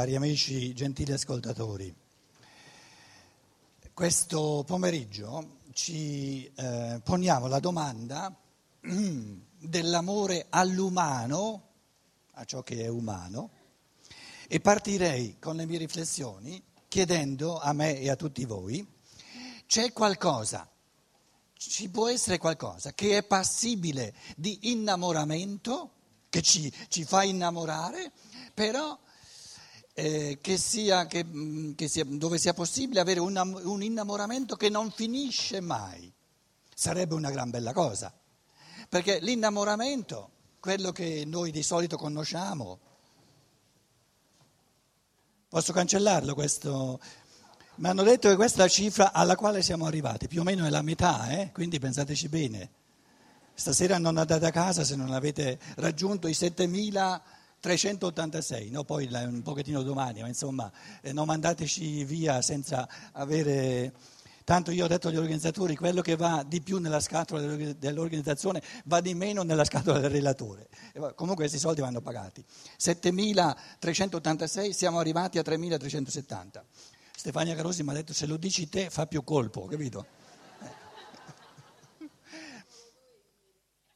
Cari amici, gentili ascoltatori, questo pomeriggio ci eh, poniamo la domanda dell'amore all'umano, a ciò che è umano, e partirei con le mie riflessioni chiedendo a me e a tutti voi, c'è qualcosa, ci può essere qualcosa che è passibile di innamoramento, che ci, ci fa innamorare, però eh, che sia, che, mm, che sia, dove sia possibile avere un, un innamoramento che non finisce mai. Sarebbe una gran bella cosa, perché l'innamoramento, quello che noi di solito conosciamo, posso cancellarlo questo? Mi hanno detto che questa è la cifra alla quale siamo arrivati, più o meno è la metà, eh? quindi pensateci bene. Stasera non andate a casa se non avete raggiunto i 7000. 386, no? poi un pochettino domani, ma insomma eh, non mandateci via senza avere... Tanto io ho detto agli organizzatori, quello che va di più nella scatola dell'organizzazione va di meno nella scatola del relatore. Comunque questi soldi vanno pagati. 7.386, siamo arrivati a 3.370. Stefania Carosi mi ha detto, se lo dici te fa più colpo, capito?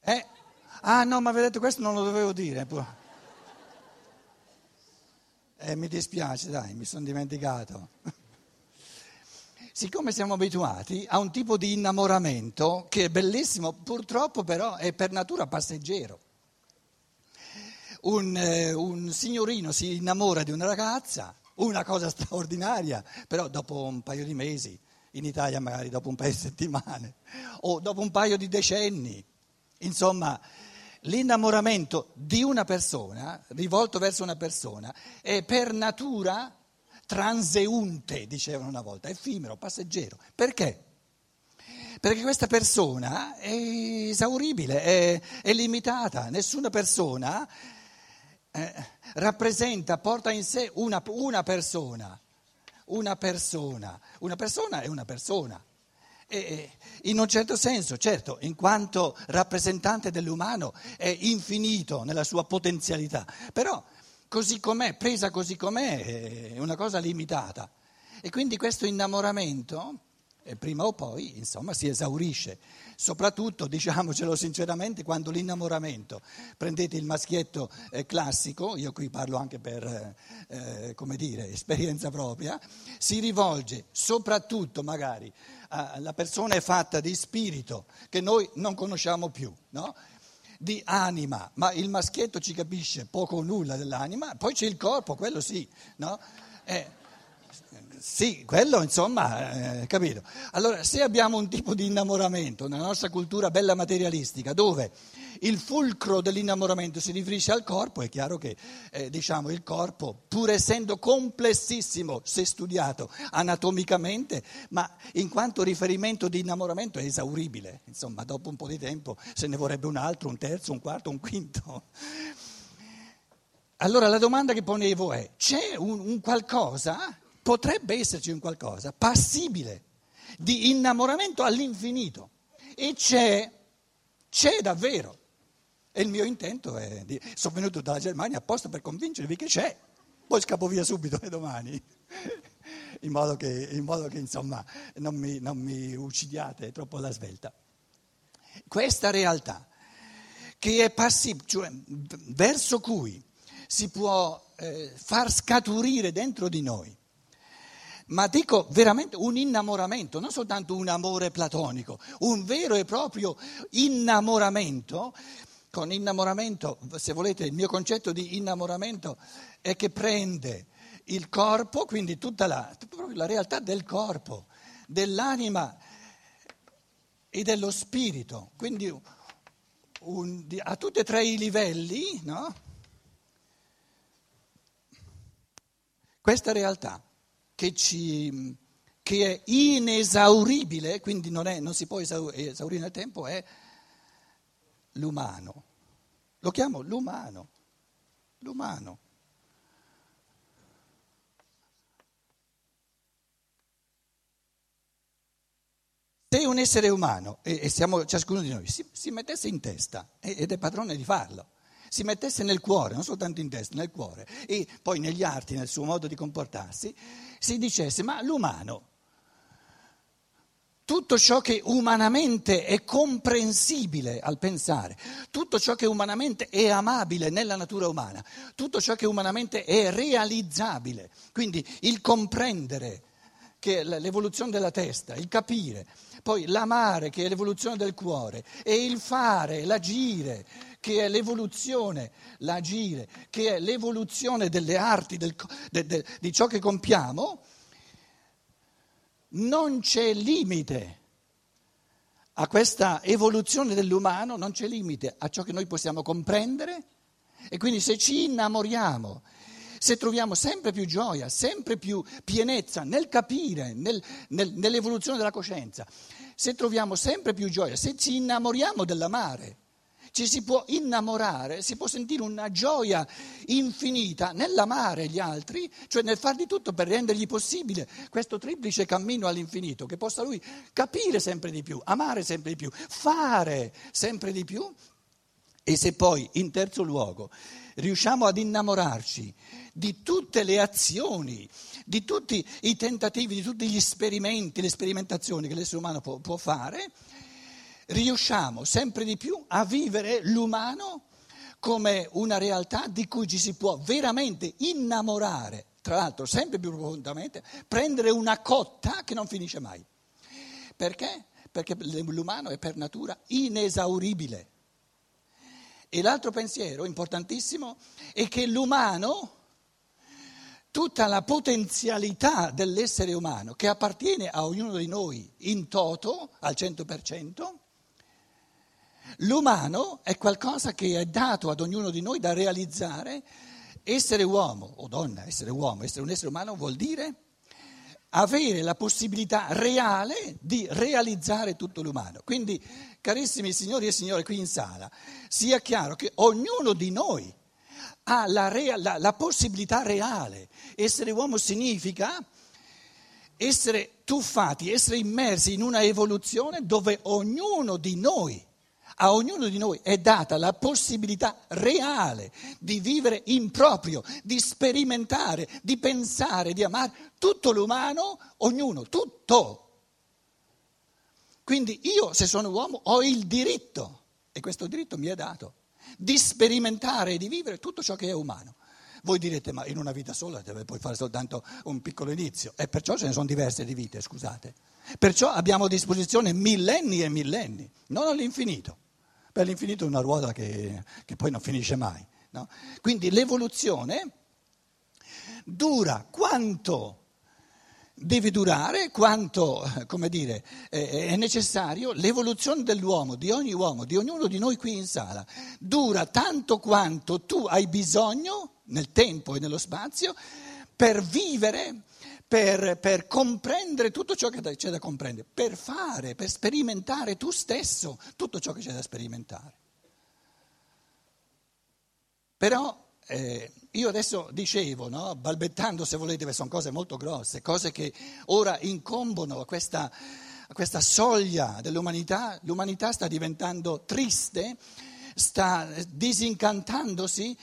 Eh? Ah no, ma avete detto questo non lo dovevo dire. Eh, mi dispiace, dai, mi sono dimenticato. Siccome siamo abituati a un tipo di innamoramento che è bellissimo, purtroppo però è per natura passeggero. Un, eh, un signorino si innamora di una ragazza, una cosa straordinaria, però dopo un paio di mesi, in Italia magari dopo un paio di settimane, o dopo un paio di decenni, insomma l'innamoramento di una persona, rivolto verso una persona, è per natura transeunte, dicevano una volta, effimero, passeggero. Perché? Perché questa persona è esauribile, è, è limitata, nessuna persona eh, rappresenta, porta in sé una, una persona, una persona, una persona è una persona. In un certo senso, certo, in quanto rappresentante dell'umano è infinito nella sua potenzialità, però così com'è, presa così com'è, è una cosa limitata. E quindi questo innamoramento, prima o poi, insomma, si esaurisce. Soprattutto, diciamocelo sinceramente, quando l'innamoramento, prendete il maschietto eh, classico, io qui parlo anche per, eh, eh come dire, esperienza propria, si rivolge soprattutto magari la persona è fatta di spirito che noi non conosciamo più, no? di anima, ma il maschietto ci capisce poco o nulla dell'anima, poi c'è il corpo, quello sì, no? Eh, sì, quello insomma, eh, capito. Allora, se abbiamo un tipo di innamoramento nella nostra cultura bella materialistica, dove il fulcro dell'innamoramento si riferisce al corpo, è chiaro che eh, diciamo, il corpo, pur essendo complessissimo se studiato anatomicamente, ma in quanto riferimento di innamoramento è esauribile. Insomma, dopo un po' di tempo se ne vorrebbe un altro, un terzo, un quarto, un quinto. Allora la domanda che ponevo è, c'è un, un qualcosa potrebbe esserci un qualcosa passibile di innamoramento all'infinito e c'è, c'è davvero. E il mio intento è di... Sono venuto dalla Germania apposta per convincervi che c'è, poi scappo via subito domani, in modo che, in modo che insomma non mi, non mi uccidiate troppo alla svelta. Questa realtà che è passibile, cioè verso cui si può eh, far scaturire dentro di noi ma dico veramente un innamoramento, non soltanto un amore platonico, un vero e proprio innamoramento. Con innamoramento, se volete, il mio concetto di innamoramento è che prende il corpo, quindi tutta la, la realtà del corpo, dell'anima e dello spirito, quindi un, a tutti e tre i livelli, no? Questa realtà che, ci, che è inesauribile, quindi non, è, non si può esaurire nel tempo, è l'umano. Lo chiamo l'umano, l'umano. Se un essere umano, e siamo ciascuno di noi, si, si mettesse in testa, ed è padrone di farlo, si mettesse nel cuore, non soltanto in testa, nel cuore, e poi negli arti, nel suo modo di comportarsi, si dicesse, ma l'umano, tutto ciò che umanamente è comprensibile al pensare, tutto ciò che umanamente è amabile nella natura umana, tutto ciò che umanamente è realizzabile, quindi il comprendere, che è l'evoluzione della testa, il capire, poi l'amare, che è l'evoluzione del cuore, e il fare, l'agire, che è l'evoluzione, l'agire, che è l'evoluzione delle arti, del, de, de, di ciò che compiamo, non c'è limite a questa evoluzione dell'umano, non c'è limite a ciò che noi possiamo comprendere e quindi se ci innamoriamo, se troviamo sempre più gioia, sempre più pienezza nel capire, nel, nel, nell'evoluzione della coscienza, se troviamo sempre più gioia, se ci innamoriamo dell'amare, ci si può innamorare, si può sentire una gioia infinita nell'amare gli altri, cioè nel far di tutto per rendergli possibile questo triplice cammino all'infinito, che possa lui capire sempre di più, amare sempre di più, fare sempre di più. E se poi, in terzo luogo, riusciamo ad innamorarci di tutte le azioni, di tutti i tentativi, di tutti gli esperimenti, le sperimentazioni che l'essere umano può, può fare, riusciamo sempre di più a vivere l'umano come una realtà di cui ci si può veramente innamorare, tra l'altro sempre più profondamente, prendere una cotta che non finisce mai. Perché? Perché l'umano è per natura inesauribile. E l'altro pensiero importantissimo è che l'umano, tutta la potenzialità dell'essere umano che appartiene a ognuno di noi in toto, al 100%, L'umano è qualcosa che è dato ad ognuno di noi da realizzare. Essere uomo o donna, essere uomo, essere un essere umano vuol dire avere la possibilità reale di realizzare tutto l'umano. Quindi, carissimi signori e signore qui in sala, sia chiaro che ognuno di noi ha la, rea- la, la possibilità reale. Essere uomo significa essere tuffati, essere immersi in una evoluzione dove ognuno di noi a ognuno di noi è data la possibilità reale di vivere in proprio, di sperimentare, di pensare, di amare tutto l'umano, ognuno, tutto. Quindi io, se sono uomo, ho il diritto, e questo diritto mi è dato, di sperimentare e di vivere tutto ciò che è umano. Voi direte, ma in una vita sola poi fare soltanto un piccolo inizio, e perciò ce ne sono diverse di vite, scusate. Perciò abbiamo a disposizione millenni e millenni, non all'infinito. Per l'infinito è una ruota che, che poi non finisce mai. No? Quindi l'evoluzione dura quanto deve durare, quanto come dire, è necessario, l'evoluzione dell'uomo, di ogni uomo, di ognuno di noi qui in sala, dura tanto quanto tu hai bisogno nel tempo e nello spazio per vivere per, per, comprendere tutto ciò che c'è da comprendere, per fare, per sperimentare tu stesso tutto ciò che c'è da sperimentare. Però eh, io adesso dicevo, no, balbettando se volete, sono cose molto grosse, cose che ora incombono a questa, a questa soglia dell'umanità, l'umanità sta diventando triste, sta disincantandosi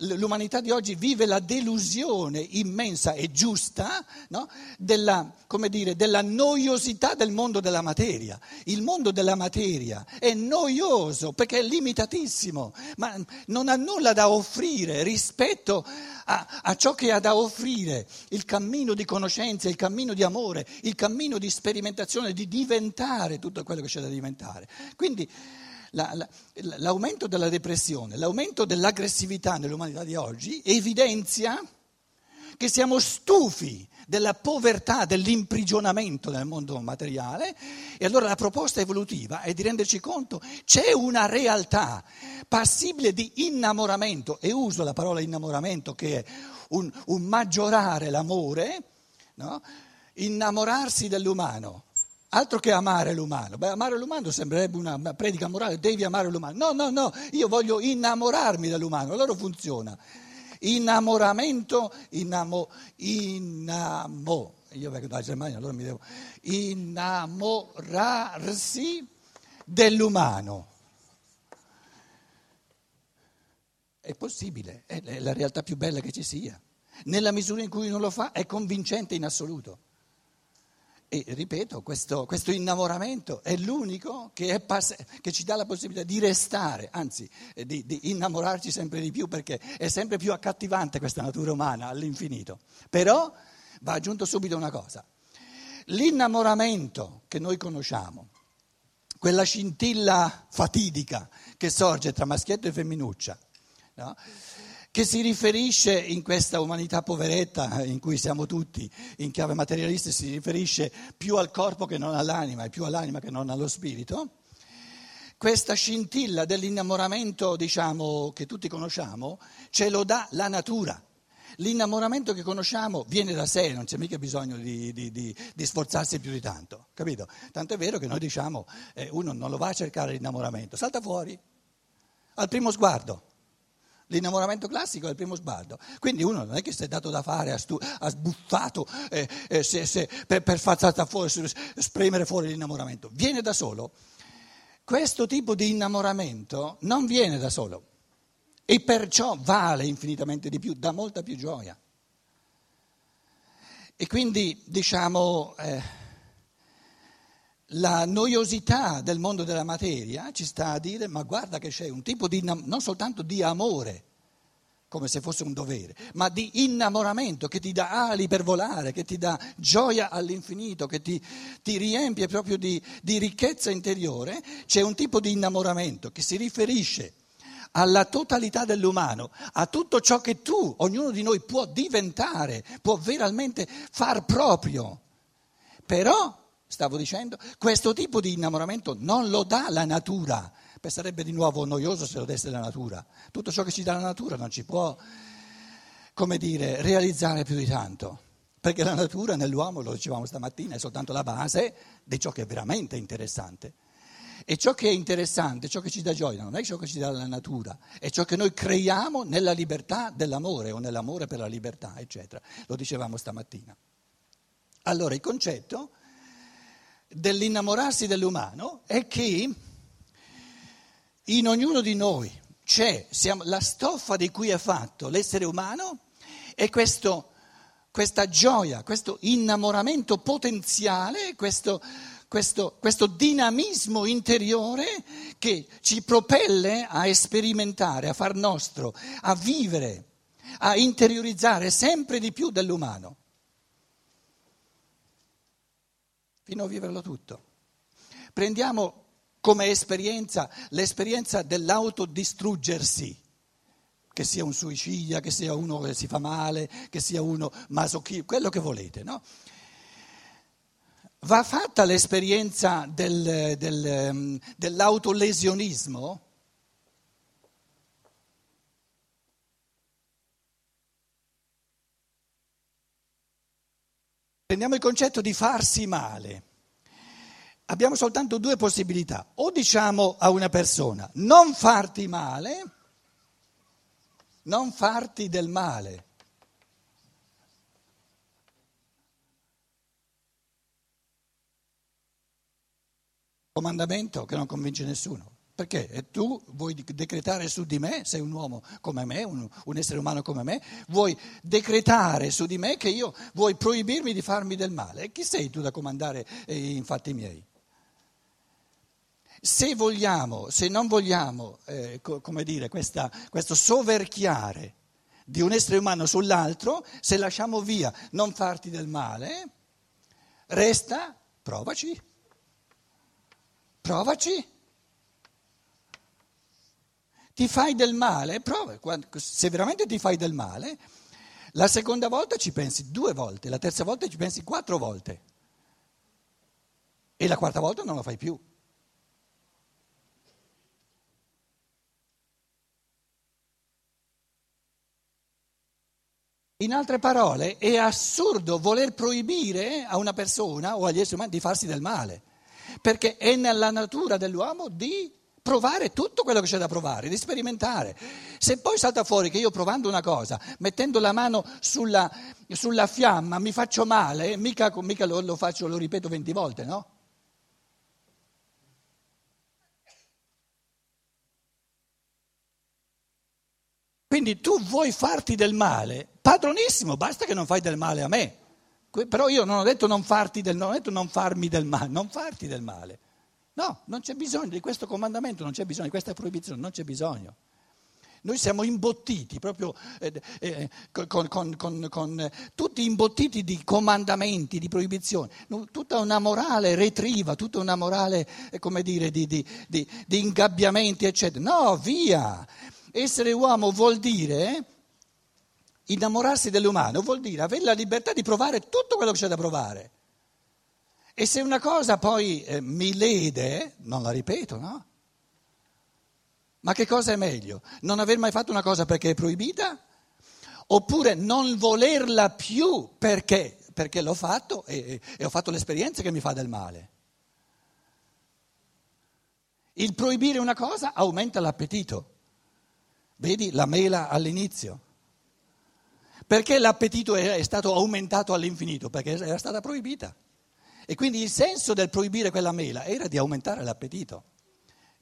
l'umanità di oggi vive la delusione immensa e giusta no? della, dire, della noiosità del mondo della materia. Il mondo della materia è noioso perché è limitatissimo, ma non ha nulla da offrire rispetto a, a, ciò che ha da offrire il cammino di conoscenza, il cammino di amore, il cammino di sperimentazione, di diventare tutto quello che c'è da diventare. Quindi la, la, l'aumento della depressione, l'aumento dell'aggressività nell'umanità di oggi evidenzia che siamo stufi della povertà, dell'imprigionamento nel mondo materiale e allora la proposta evolutiva è di renderci conto c'è una realtà passibile di innamoramento e uso la parola innamoramento che è un, un maggiorare l'amore, no? innamorarsi dell'umano Altro che amare l'umano. Beh, amare l'umano sembrerebbe una predica morale, devi amare l'umano. No, no, no, io voglio innamorarmi dell'umano, allora funziona. Innamoramento, innamo, innamo, io vengo dalla Germania, allora mi devo, innamorarsi dell'umano. È possibile, è la realtà più bella che ci sia. Nella misura in cui non lo fa è convincente in assoluto. E ripeto, questo, questo innamoramento è l'unico che, è pass- che, ci dà la possibilità di restare, anzi eh, di, di, innamorarci sempre di più perché è sempre più accattivante questa natura umana all'infinito. Però va aggiunto subito una cosa. L'innamoramento che noi conosciamo, quella scintilla fatidica che sorge tra maschietto e femminuccia, no? Che si riferisce in questa umanità poveretta in cui siamo tutti, in chiave materialista, si riferisce più al corpo che non all'anima e più all'anima che non allo spirito, questa scintilla dell'innamoramento, diciamo, che tutti conosciamo, ce lo dà la natura. L'innamoramento che conosciamo viene da sé, non c'è mica bisogno di, di, di, di sforzarsi più di tanto, capito? Tanto è vero che noi diciamo, eh, uno non lo va a cercare l'innamoramento, salta fuori, al primo sguardo. L'innamoramento classico è il primo sguardo. Quindi uno non è che si è dato da fare, ha, stu- ha sbuffato eh, eh, se, se, per, per far fuori, spremere fuori l'innamoramento. Viene da solo. Questo tipo di innamoramento non viene da solo e perciò vale infinitamente di più, dà molta più gioia. E quindi diciamo... Eh, la noiosità del mondo della materia ci sta a dire ma guarda che c'è un tipo di non soltanto di amore, come se fosse un dovere, ma di innamoramento che ti dà ali per volare, che ti dà gioia all'infinito, che ti, ti riempie proprio di, di ricchezza interiore, c'è un tipo di innamoramento che si riferisce alla totalità dell'umano, a tutto ciò che tu, ognuno di noi può diventare, può veramente far proprio. Però stavo dicendo, questo tipo di innamoramento non lo dà la natura, Beh, sarebbe di nuovo noioso se lo desse la natura. Tutto ciò che ci dà la natura non ci può, come dire, realizzare più di tanto, perché la natura nell'uomo, lo dicevamo stamattina, è soltanto la base di ciò che è veramente interessante. E ciò che è interessante, ciò che ci dà gioia, non è ciò che ci dà la natura, è ciò che noi creiamo nella libertà dell'amore o nell'amore per la libertà, eccetera. Lo dicevamo stamattina. Allora il concetto dell'innamorarsi dell'umano è che in ognuno di noi c'è siamo, la stoffa di cui è fatto l'essere umano e questo, questa gioia, questo innamoramento potenziale, questo, questo, questo dinamismo interiore che ci propelle a sperimentare, a far nostro, a vivere, a interiorizzare sempre di più dell'umano. Fino a viverlo tutto. Prendiamo come esperienza l'esperienza dell'autodistruggersi, che sia un suicidia, che sia uno che si fa male, che sia uno masochista, quello che volete, no? Va fatta l'esperienza del, del, dell'autolesionismo? Prendiamo il concetto di farsi male. Abbiamo soltanto due possibilità. O diciamo a una persona non farti male, non farti del male. Comandamento che non convince nessuno. Perché? Tu vuoi decretare su di me, sei un uomo come me, un, un, essere umano come me, vuoi decretare su di me che io vuoi proibirmi di farmi del male. E chi sei tu da comandare eh, fatti miei? Se vogliamo, se non vogliamo, eh, co- come dire, questa, questo soverchiare di un essere umano sull'altro, se lasciamo via non farti del male, resta, provaci, provaci ti fai del male, prova, se veramente ti fai del male, la seconda volta ci pensi due volte, la terza volta ci pensi quattro volte e la quarta volta non lo fai più. In altre parole, è assurdo voler proibire a una persona o agli esseri umani di farsi del male, perché è nella natura dell'uomo di provare tutto quello che c'è da provare, di sperimentare. Se poi salta fuori che io provando una cosa, mettendo la mano sulla, sulla fiamma, mi faccio male, mica, mica lo, lo, faccio, lo ripeto venti volte, no? Quindi tu vuoi farti del male, padronissimo, basta che non fai del male a me. Però io non ho detto non, farti del, non, ho detto non farmi del male, non farti del male. No, non c'è bisogno di questo comandamento, non c'è bisogno di questa proibizione, non c'è bisogno. Noi siamo imbottiti, proprio eh, eh, con, con, con, con, tutti imbottiti di comandamenti, di proibizioni, tutta una morale retriva, tutta una morale, eh, come dire, di, di, di, di, ingabbiamenti, eccetera. No, via! Essere uomo vuol dire innamorarsi dell'umano, vuol dire avere la libertà di provare tutto quello che c'è da provare. E se una cosa poi eh, mi lede, non la ripeto, no? Ma che cosa è meglio? Non aver mai fatto una cosa perché è proibita? Oppure non volerla più perché, perché l'ho fatto e, e ho fatto l'esperienza che mi fa del male? Il proibire una cosa aumenta l'appetito. Vedi la mela all'inizio. Perché l'appetito è stato aumentato all'infinito? Perché era stata proibita. E quindi il senso del proibire quella mela era di aumentare l'appetito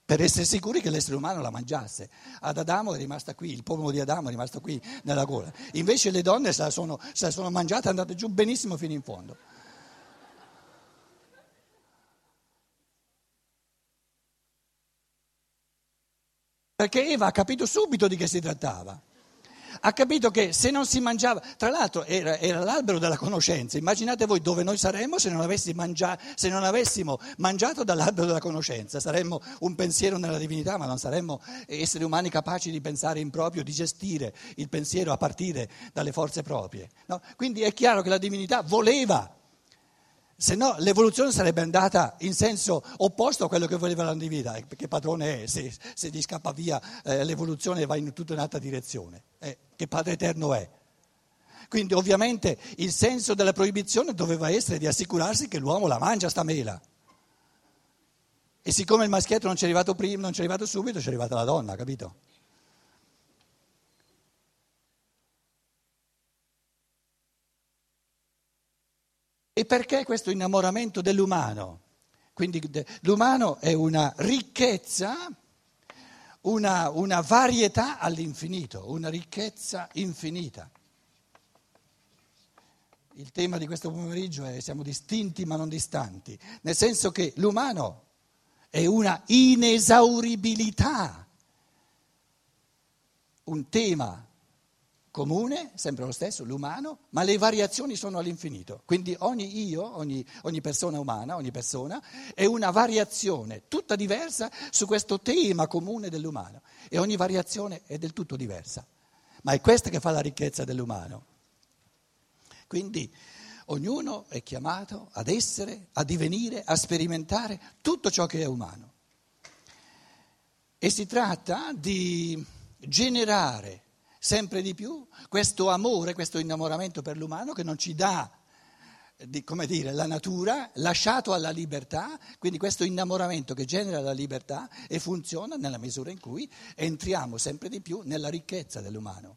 per essere sicuri che l'essere umano la mangiasse. Ad Adamo è rimasta qui, il pomo di Adamo è rimasto qui nella gola. Invece le donne se la sono, se la sono mangiate e andate giù benissimo fino in fondo. Perché Eva ha capito subito di che si trattava ha capito che se non si mangiava, tra l'altro era, era l'albero della conoscenza, immaginate voi dove noi saremmo se non, mangia, se non, avessimo mangiato dall'albero della conoscenza, saremmo un pensiero nella divinità, ma non saremmo esseri umani capaci di pensare in proprio, di gestire il pensiero a partire dalle forze proprie. No? Quindi è chiaro che la divinità voleva se no l'evoluzione sarebbe andata in senso opposto a quello che voleva la divinità, che padrone è, se, se gli scappa via eh, l'evoluzione va in tutta un'altra direzione, eh, che padre eterno è. Quindi ovviamente il senso della proibizione doveva essere di assicurarsi che l'uomo la mangia sta mela. E siccome il maschietto non ci è arrivato prima, non ci è arrivato subito, ci è arrivata la donna, capito? E perché questo innamoramento dell'umano? Quindi l'umano è una ricchezza, una, una varietà all'infinito, una ricchezza infinita. Il tema di questo pomeriggio è siamo distinti ma non distanti, nel senso che l'umano è una inesauribilità, un tema comune, sempre lo stesso, l'umano, ma le variazioni sono all'infinito. Quindi ogni io, ogni, ogni, persona umana, ogni persona è una variazione tutta diversa su questo tema comune dell'umano e ogni variazione è del tutto diversa. Ma è questa che fa la ricchezza dell'umano. Quindi ognuno è chiamato ad essere, a divenire, a sperimentare tutto ciò che è umano. E si tratta di generare sempre di più questo amore, questo innamoramento per l'umano che non ci dà, come dire, la natura, lasciato alla libertà, quindi questo innamoramento che genera la libertà e funziona nella misura in cui entriamo sempre di più nella ricchezza dell'umano.